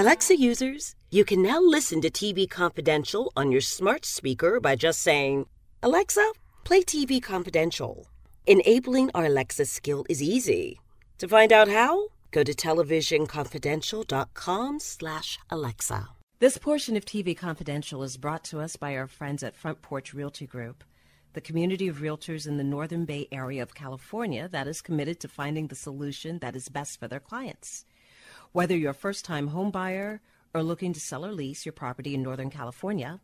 Alexa users, you can now listen to TV Confidential on your smart speaker by just saying, Alexa, play TV Confidential. Enabling our Alexa skill is easy. To find out how, go to televisionconfidential.com slash Alexa. This portion of TV Confidential is brought to us by our friends at Front Porch Realty Group, the community of realtors in the Northern Bay area of California that is committed to finding the solution that is best for their clients. Whether you're a first time home buyer or looking to sell or lease your property in Northern California,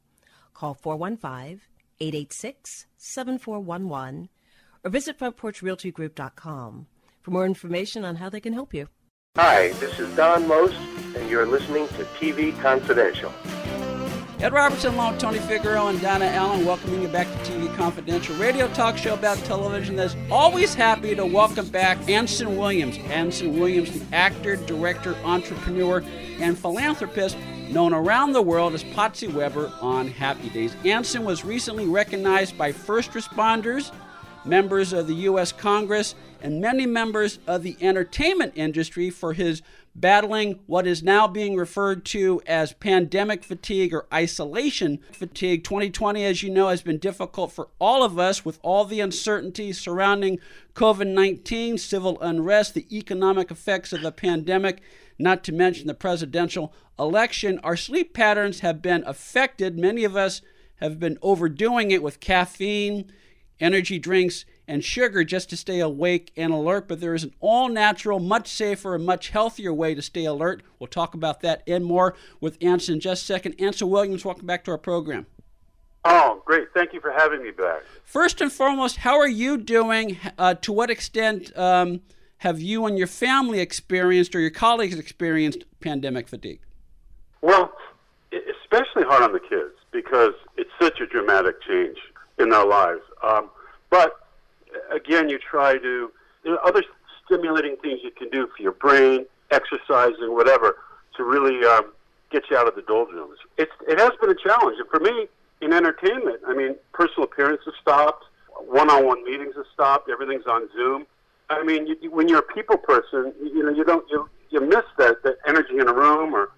call 415 886 7411 or visit frontporchrealtygroup.com for more information on how they can help you. Hi, this is Don Most, and you're listening to TV Confidential. Ed Robertson, along with Tony Figueroa and Donna Allen, welcoming you back to TV Confidential, radio talk show about television that's always happy to welcome back Anson Williams. Anson Williams, the actor, director, entrepreneur, and philanthropist known around the world as Potsy Weber on Happy Days. Anson was recently recognized by first responders, members of the U.S. Congress, and many members of the entertainment industry for his battling what is now being referred to as pandemic fatigue or isolation fatigue. 2020, as you know, has been difficult for all of us with all the uncertainty surrounding COVID 19, civil unrest, the economic effects of the pandemic, not to mention the presidential election. Our sleep patterns have been affected. Many of us have been overdoing it with caffeine, energy drinks, and sugar just to stay awake and alert, but there is an all natural, much safer, and much healthier way to stay alert. We'll talk about that and more with Anson in just a second. Anson Williams, welcome back to our program. Oh, great. Thank you for having me back. First and foremost, how are you doing? Uh, to what extent um, have you and your family experienced or your colleagues experienced pandemic fatigue? Well, especially hard on the kids because it's such a dramatic change in their lives. Um, but again, you try to, there are other stimulating things you can do for your brain, exercising, whatever, to really um, get you out of the doldrums. It's, it has been a challenge. And for me, in entertainment, I mean, personal appearances stopped, one on one meetings have stopped, everything's on Zoom. I mean, you, when you're a people person, you know, you don't, you, you miss that, that energy in a room or,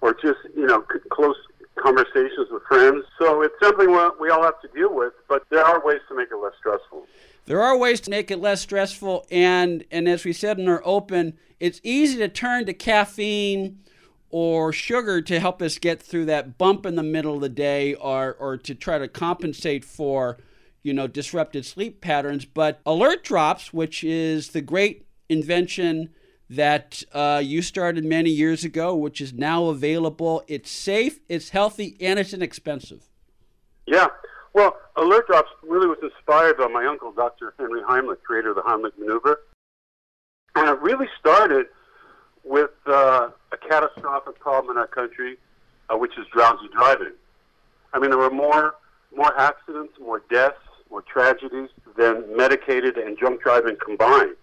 or just, you know, close conversations with friends. So it's something we all have to deal with, but there are ways to make it less stressful. There are ways to make it less stressful, and and as we said in our open, it's easy to turn to caffeine or sugar to help us get through that bump in the middle of the day, or or to try to compensate for you know disrupted sleep patterns. But alert drops, which is the great invention that uh, you started many years ago, which is now available. It's safe, it's healthy, and it's inexpensive. Yeah. Well, Alert Drops really was inspired by my uncle, Dr. Henry Heimlich, creator of the Heimlich maneuver. And it really started with uh, a catastrophic problem in our country, uh, which is drowsy driving. I mean, there were more more accidents, more deaths, more tragedies than medicated and drunk driving combined.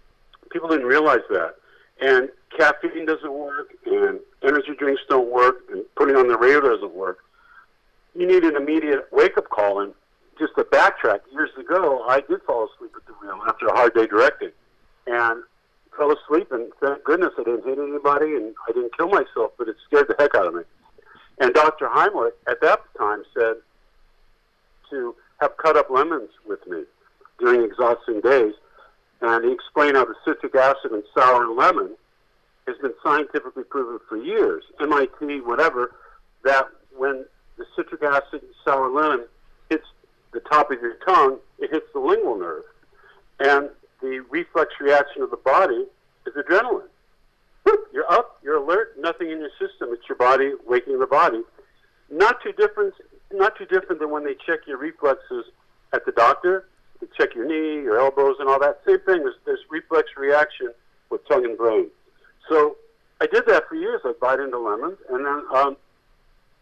People didn't realize that. And caffeine doesn't work, and energy drinks don't work, and putting on the radio doesn't work you need an immediate wake up call. And just to backtrack, years ago, I did fall asleep at the wheel after a hard day directing, and fell asleep. And thank goodness I didn't hit anybody, and I didn't kill myself, but it scared the heck out of me. And Dr. Heimlich at that time said to have cut up lemons with me during exhausting days. And he explained how the citric acid in sour lemon has been scientifically proven for years, MIT, whatever, that when the citric acid and sour lemon hits the top of your tongue, it hits the lingual nerve. And the reflex reaction of the body is adrenaline. You're up, you're alert, nothing in your system. It's your body waking the body. Not too different not too different than when they check your reflexes at the doctor. They check your knee, your elbows and all that. Same thing, there's, there's reflex reaction with tongue and brain. So I did that for years. I bite into lemons and then um,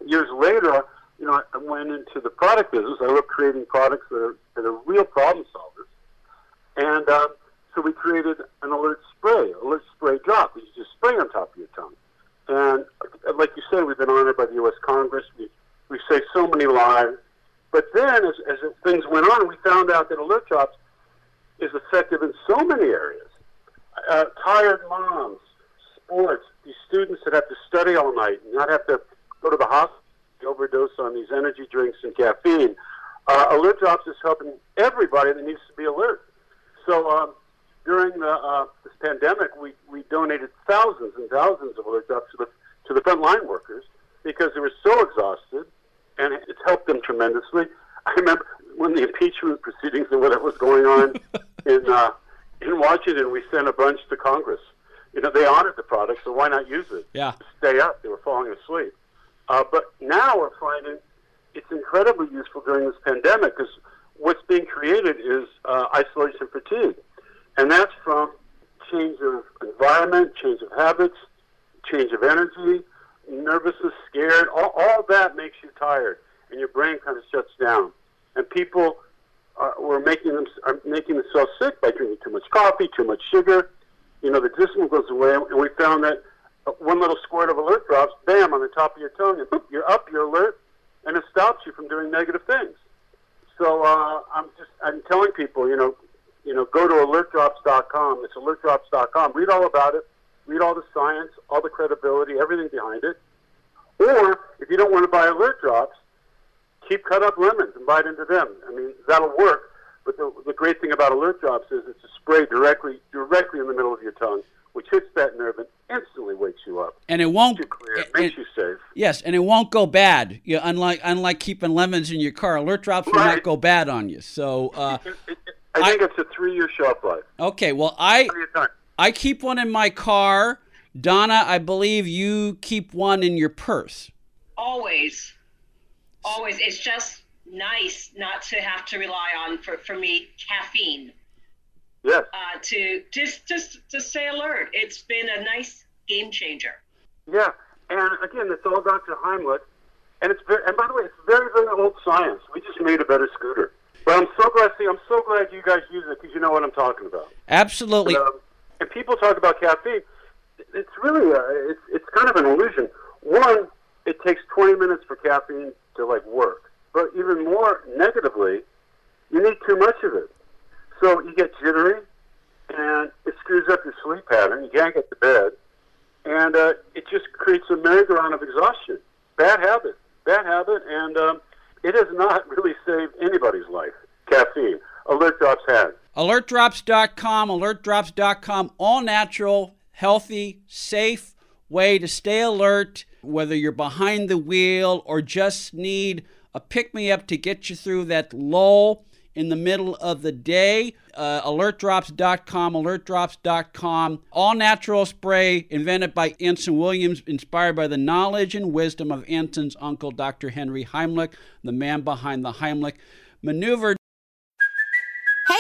years later, you know, I went into the product business. I love creating products that are, that are real problem solvers. And um, so we created an alert spray, alert spray drop you just spray on top of your tongue. And like you said, we've been honored by the U.S. Congress. We, we saved so many lives. But then, as, as things went on, we found out that alert drops is effective in so many areas. Uh, tired moms, sports, these students that have to study all night and not have to go to the hospital, overdose on these energy drinks and caffeine. Uh, alert Drops is helping everybody that needs to be alert. So um, during the, uh, this pandemic, we, we donated thousands and thousands of alert drops to the to the frontline workers because they were so exhausted, and it's helped them tremendously. I remember when the impeachment proceedings and whatever was going on in uh, in Washington, we sent a bunch to Congress. You know, they honored the product, so why not use it? Yeah. Stay up. They were falling asleep. Uh, but now we're finding it's incredibly useful during this pandemic because what's being created is uh, isolation fatigue. And that's from change of environment, change of habits, change of energy, nervousness, scared. All, all that makes you tired, and your brain kind of shuts down. And people are, were making them are making themselves sick by drinking too much coffee, too much sugar. You know, the discipline goes away, and we found that one little squirt of alert drops, bam, on the top of your tongue, and boop, you're up, you're alert, and it stops you from doing negative things. So uh, I'm just I'm telling people, you know, you know, go to alertdrops.com. It's alertdrops.com. Read all about it. Read all the science, all the credibility, everything behind it. Or if you don't want to buy alert drops, keep cut up lemons and bite into them. I mean, that'll work. But the, the great thing about alert drops is it's a spray directly directly in the middle of your tongue, which hits that nerve and instantly wakes you up. And it won't. Makes you clear. it- makes it- you safe. Yes, and it won't go bad. You unlike unlike keeping lemons in your car, alert drops will not go bad on you. So, uh, It- it- I think it's a three-year shelf life. okay. Well, I Plenty of time. I keep one in my car. Donna, I believe you keep one in your purse. always always it's just nice not to have to rely on for, for me caffeine Yes. uh, to just just to stay alert it's been a nice game changer Yeah, and again, it's all Dr. Heimlich, and it's very, and by the way, it's very, very old science. We just made a better scooter. But I'm so glad. See, I'm so glad you guys use it because you know what I'm talking about. Absolutely. Um, and people talk about caffeine. It's really, uh, it's it's kind of an illusion. One, it takes 20 minutes for caffeine to like work. But even more negatively, you need too much of it. So you get jittery, and it screws up your sleep pattern. You can't get to bed, and uh, it just creates a merry-go-round of exhaustion. Bad habit, bad habit, and um, it has not really saved anybody's life. Caffeine, Alert Drops has. alertdrops.com, alertdrops.com, all natural, healthy, safe way to stay alert, whether you're behind the wheel or just need a pick me up to get you through that lull in the middle of the day. Uh, alertdrops.com, alertdrops.com, all natural spray invented by Anson Williams, inspired by the knowledge and wisdom of Anson's uncle, Dr. Henry Heimlich, the man behind the Heimlich maneuver.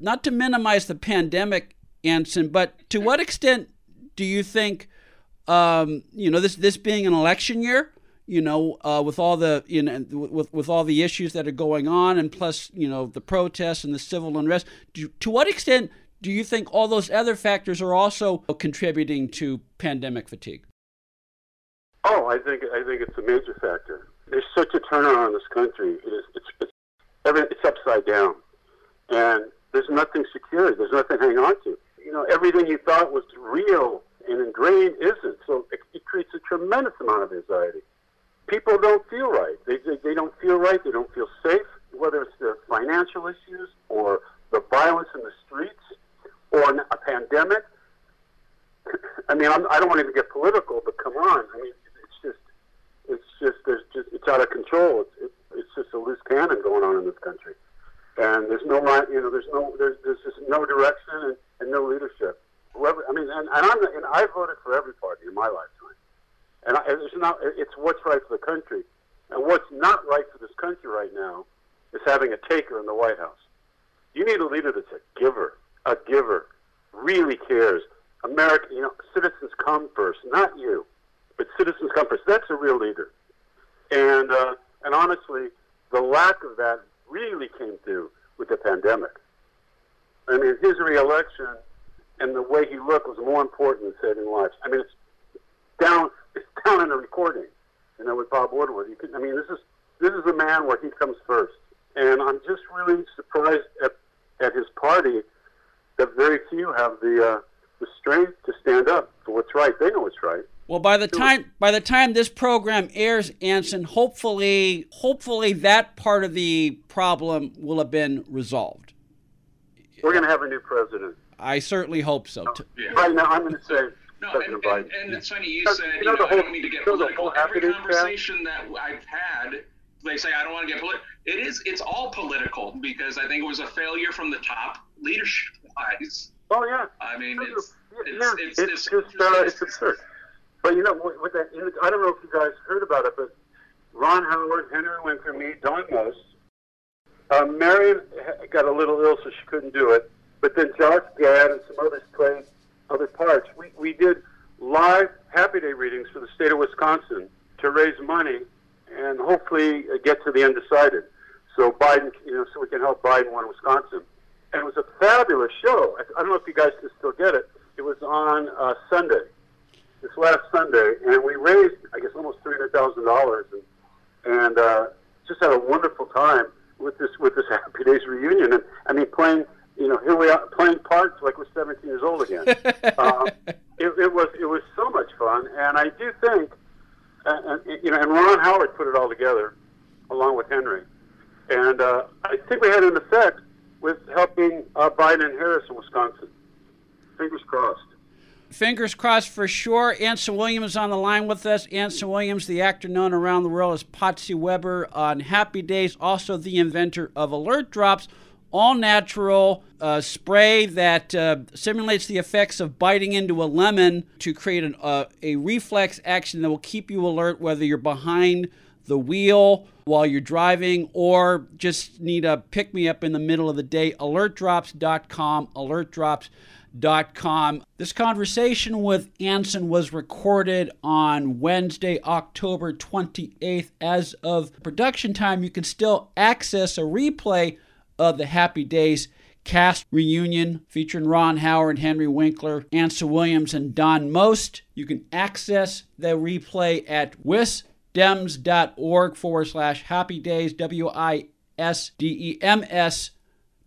Not to minimize the pandemic, Anson, but to what extent do you think, um, you know, this this being an election year, you know, uh, with all the you know with with all the issues that are going on, and plus you know the protests and the civil unrest, do, to what extent do you think all those other factors are also contributing to pandemic fatigue? Oh, I think I think it's a major factor. There's such a turnaround in this country. It is it's it's, every, it's upside down, and there's nothing secure. There's nothing to hang on to. You know, everything you thought was real and ingrained isn't. So it, it creates a tremendous amount of anxiety. People don't feel right. They, they they don't feel right. They don't feel safe. Whether it's their financial issues or the violence in the streets or a pandemic. I mean, I'm, I don't want to even get political, but come on. I mean, it's just, it's just, there's just, it's out of control. It's, it, it's just a loose cannon going on in this country, and there's no, line- you know, there's no, there's, there's just no direction and, and no leadership. Whoever, I mean, and, and I'm, and I voted for every party in my lifetime, and I, it's not, it's what's right for the country, and what's not right for this country right now is having a taker in the White House. You need a leader that's a giver, a giver, really cares America, you know, citizens come first, not you, but citizens come first. That's a real leader. And uh, and honestly, the lack of that really came through with the pandemic. I mean, his reelection and the way he looked was more important than saving lives. I mean, it's down, it's down in the recording, you know, with Bob Woodward. You can, I mean, this is this is a man where he comes first, and I'm just really surprised at at his party that very few have the uh, the strength to stand up for what's right. They know what's right. Well, by the time by the time this program airs, Anson, hopefully, hopefully that part of the problem will have been resolved. We're going to have a new president. I certainly hope so. Yeah. Right now, I'm going to say no, and, and, and, it's funny you said you know, you know whole, I don't need to get political. Every conversation that I've had, they say I don't want to get political. It is it's all political because I think it was a failure from the top leadership wise. Oh yeah. I mean it's it's, yeah. it's, it's, it's, just uh, it's absurd. But you know with that, I don't know if you guys heard about it, but Ron Howard, Henry Winkler, me, Don Most, uh, Marion got a little ill, so she couldn't do it. But then Josh Gad and some others played other parts. We, we did live Happy Day readings for the state of Wisconsin to raise money and hopefully get to the undecided. So Biden, you know, so we can help Biden win Wisconsin. And it was a fabulous show. I, I don't know if you guys can still get it. It was on uh, Sunday, this last Sunday, and we raised, I guess, almost three hundred thousand dollars, and and uh, just had a wonderful time with this with this Happy Days reunion. And I mean, playing you know, here we are playing parts like we're 17 years old again. uh, it, it was it was so much fun, and I do think, uh, and, you know, and Ron Howard put it all together, along with Henry, and uh, I think we had an effect with helping uh, Biden and Harris in Wisconsin. Fingers crossed. Fingers crossed for sure. Anson Williams on the line with us. Anson Williams, the actor known around the world as Potsy Weber on Happy Days, also the inventor of Alert Drops all natural uh, spray that uh, simulates the effects of biting into a lemon to create an, uh, a reflex action that will keep you alert whether you're behind the wheel while you're driving or just need a pick me up in the middle of the day. Alertdrops.com, alertdrops.com. This conversation with Anson was recorded on Wednesday, October 28th. As of production time, you can still access a replay of the Happy Days cast reunion featuring Ron Howard, Henry Winkler, Anson Williams, and Don Most. You can access the replay at wisdems.org forward slash happy days, W I S D E M S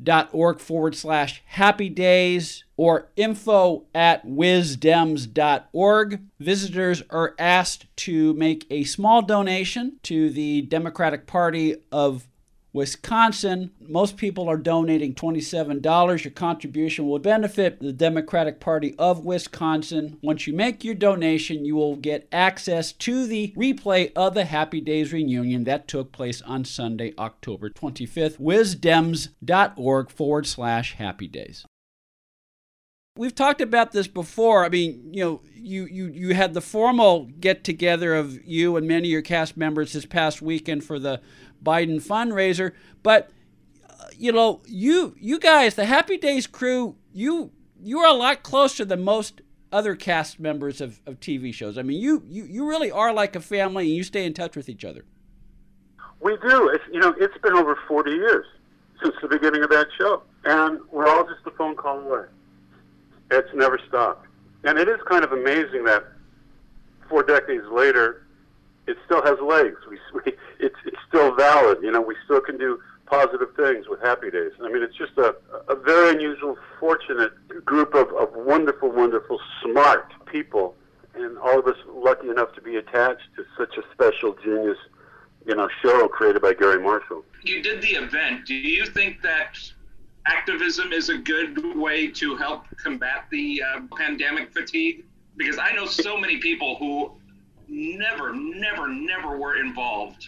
dot org forward slash happy days or info at wisdems.org. Visitors are asked to make a small donation to the Democratic Party of Wisconsin, most people are donating $27. Your contribution will benefit the Democratic Party of Wisconsin. Once you make your donation, you will get access to the replay of the Happy Days reunion that took place on Sunday, October 25th. Wisdems.org forward slash happy days. We've talked about this before. I mean, you know, you, you, you had the formal get together of you and many of your cast members this past weekend for the Biden fundraiser. But uh, you know, you you guys, the Happy Days crew, you you are a lot closer than most other cast members of, of TV shows. I mean, you, you you really are like a family, and you stay in touch with each other. We do. It's, you know, it's been over forty years since the beginning of that show, and we're all just a phone call away. It's never stopped, and it is kind of amazing that four decades later, it still has legs. We, we it's it's still valid. You know, we still can do positive things with Happy Days. I mean, it's just a a very unusual, fortunate group of of wonderful, wonderful, smart people, and all of us lucky enough to be attached to such a special genius, you know, show created by Garry Marshall. You did the event. Do you think that? Activism is a good way to help combat the uh, pandemic fatigue because I know so many people who never, never, never were involved.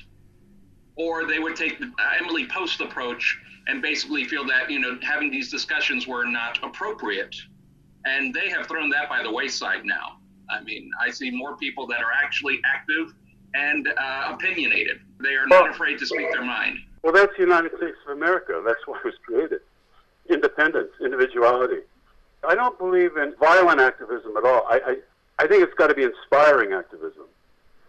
Or they would take the Emily Post approach and basically feel that, you know, having these discussions were not appropriate. And they have thrown that by the wayside now. I mean, I see more people that are actually active and uh, opinionated. They are not afraid to speak their mind. Well, that's the United States of America. That's why it was created independence, individuality. I don't believe in violent activism at all. I, I, think it's got to be inspiring activism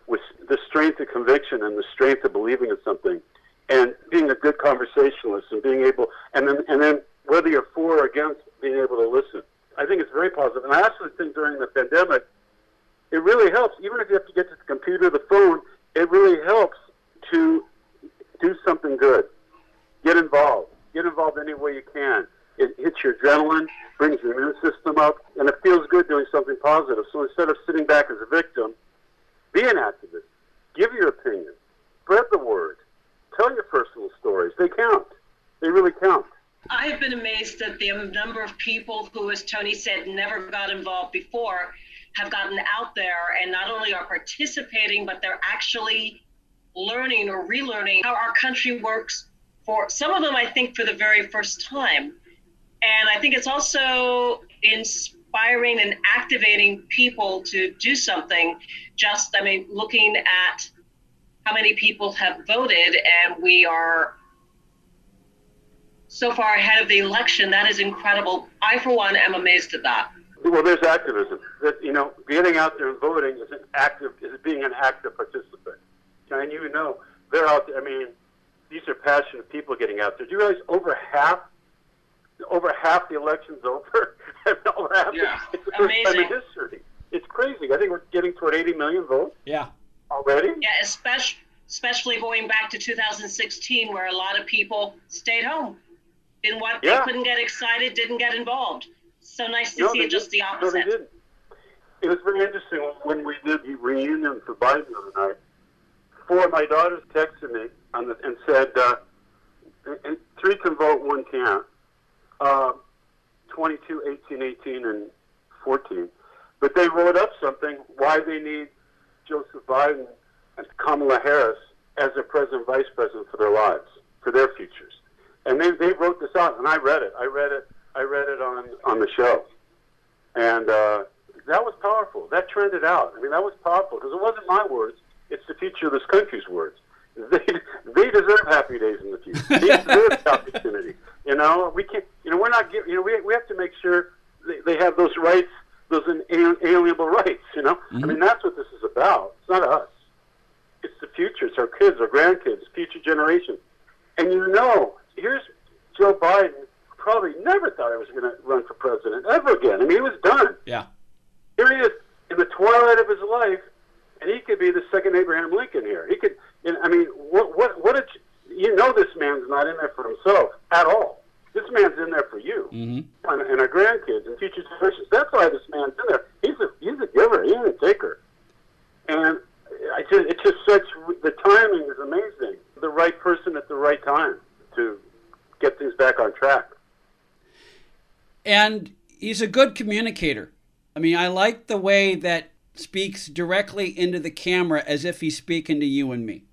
with the strength of conviction and the strength of believing in something and being a good conversationalist and being able, and then, and then whether you're for or against, being able to listen. I think it's very positive. And I actually think during the pandemic, it really helps, even if you have to get to the computer, the phone, it really helps to do something good. Get involved. Get involved any way you can. It hits your adrenaline, brings your immune system up, and it feels good doing something positive. So instead of sitting back as a victim, be an activist. Give your opinion. Spread the word. Tell your personal stories. They count. They really count. I have been amazed at the number of people who, as Tony said, never got involved before, have gotten out there and not only are participating, but they're actually learning or relearning how our country works for some of them, I think, for the very first time. And I think it's also inspiring and activating people to do something. Just, I mean, looking at how many people have voted, and we are so far ahead of the election. That is incredible. I, for one, am amazed at that. Well, there's activism. That you know, getting out there and voting is an active is being an active participant. And you know, they're out there. I mean, these are passionate people getting out there. Do you realize over half, over half the election's over? over half yeah, it's the first time in history. It's crazy. I think we're getting toward 80 million votes. Yeah. Already. Yeah, especially especially going back to 2016, where a lot of people stayed home. In what yeah. they couldn't get excited, didn't get involved. So nice to no, see it just the opposite. No, they didn't. It was very interesting when we did the reunion for Biden the other night. Four of my daughters texted me the, and said, uh, and three can vote, one can't. Uh, 22, 18, 18, and 14. But they wrote up something why they need Joseph Biden and Kamala Harris as their president vice president for their lives, for their futures. And they, they wrote this out, and I read it. I read it. I read it on on the show, and uh, that was powerful. That trended out. I mean, that was powerful because it wasn't my words. It's the future of this country's words. They they deserve happy days in the future. They deserve opportunity. You know, we can't. You know, we're not giving. You know, we we have to make sure they, they have those rights, those inalienable rights. You know, mm-hmm. I mean, that's what this is about. It's not us. It's the future. It's our kids, our grandkids, future generations. And you know, here's Joe Biden. Probably never thought he was going to run for president ever again. I mean, he was done. Yeah. Here he is in the twilight of his life, and he could be the second Abraham Lincoln here. He could. Know, I mean, what what what did you, know? This man's not in there for himself at all. This man's in there for you mm-hmm. and, and our grandkids and future generations. That's why this man's in there. He's a he's a giver. He's a taker. And I just it's just such the timing is amazing. The right person at the right time to get things back on track. And he's a good communicator. I mean, I like the way that speaks directly into the camera as if he's speaking to you and me.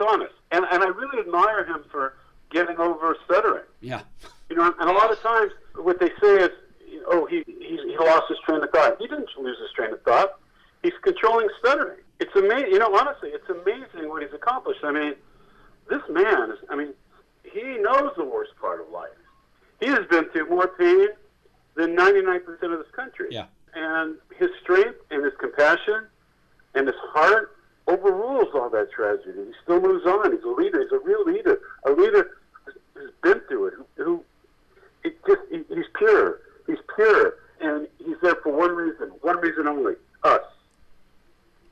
Yes, yes, and it's honest. And and I really admire him for getting over stuttering. Yeah. You know, and a lot of times what they say is, oh, he he, he lost his train of thought. He didn't lose his train of thought. He's controlling stuttering. It's amazing. You know, honestly, it's amazing what he's accomplished. I mean, this man is. I mean, he knows the worst part of life. He has been through more pain than 99% of this country. Yeah. And his strength and his compassion and his heart overrules all that tragedy. He still moves on. He's a leader. He's a real leader. A leader who's been through it. Who, who it just he, he's pure. He's pure, and he's there for one reason, one reason only: us.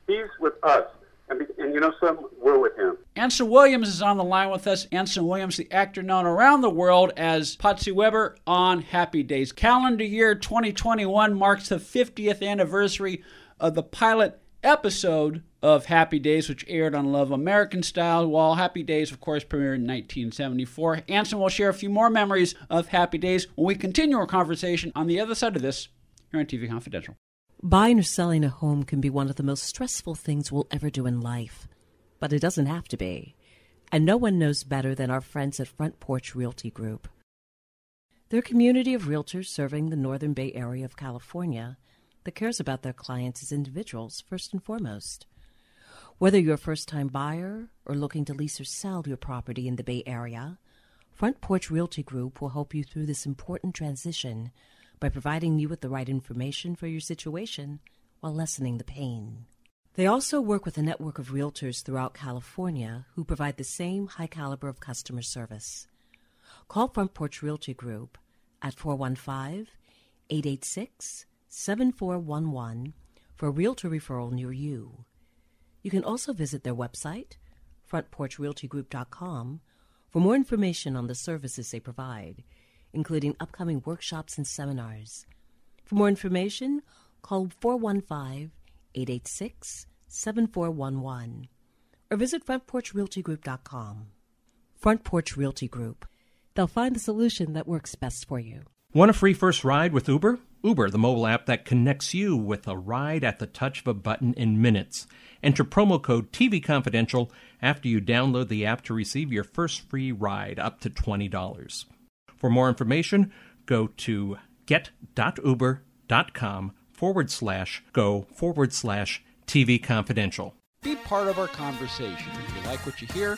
He's with us. And, and you know some we're with him. Anson Williams is on the line with us. Anson Williams, the actor known around the world as Potsy Weber on Happy Days. Calendar year 2021 marks the 50th anniversary of the pilot episode of Happy Days, which aired on Love American Style, while Happy Days, of course, premiered in 1974. Anson will share a few more memories of Happy Days when we continue our conversation on the other side of this here on TV Confidential. Buying or selling a home can be one of the most stressful things we'll ever do in life, but it doesn't have to be. And no one knows better than our friends at Front Porch Realty Group. They're community of realtors serving the Northern Bay Area of California that cares about their clients as individuals first and foremost. Whether you're a first time buyer or looking to lease or sell your property in the Bay Area, Front Porch Realty Group will help you through this important transition by providing you with the right information for your situation while lessening the pain. They also work with a network of realtors throughout California who provide the same high caliber of customer service. Call Front Porch Realty Group at 415 886 7411 for a realtor referral near you. You can also visit their website, frontporchrealtygroup.com, for more information on the services they provide, including upcoming workshops and seminars. For more information, call 415 886 7411 or visit frontporchrealtygroup.com. Front Porch Realty Group. They'll find the solution that works best for you. Want a free first ride with Uber? Uber, the mobile app that connects you with a ride at the touch of a button in minutes. Enter promo code TV Confidential after you download the app to receive your first free ride up to $20. For more information, go to get.uber.com forward slash go forward slash TV Confidential. Be part of our conversation. If you like what you hear,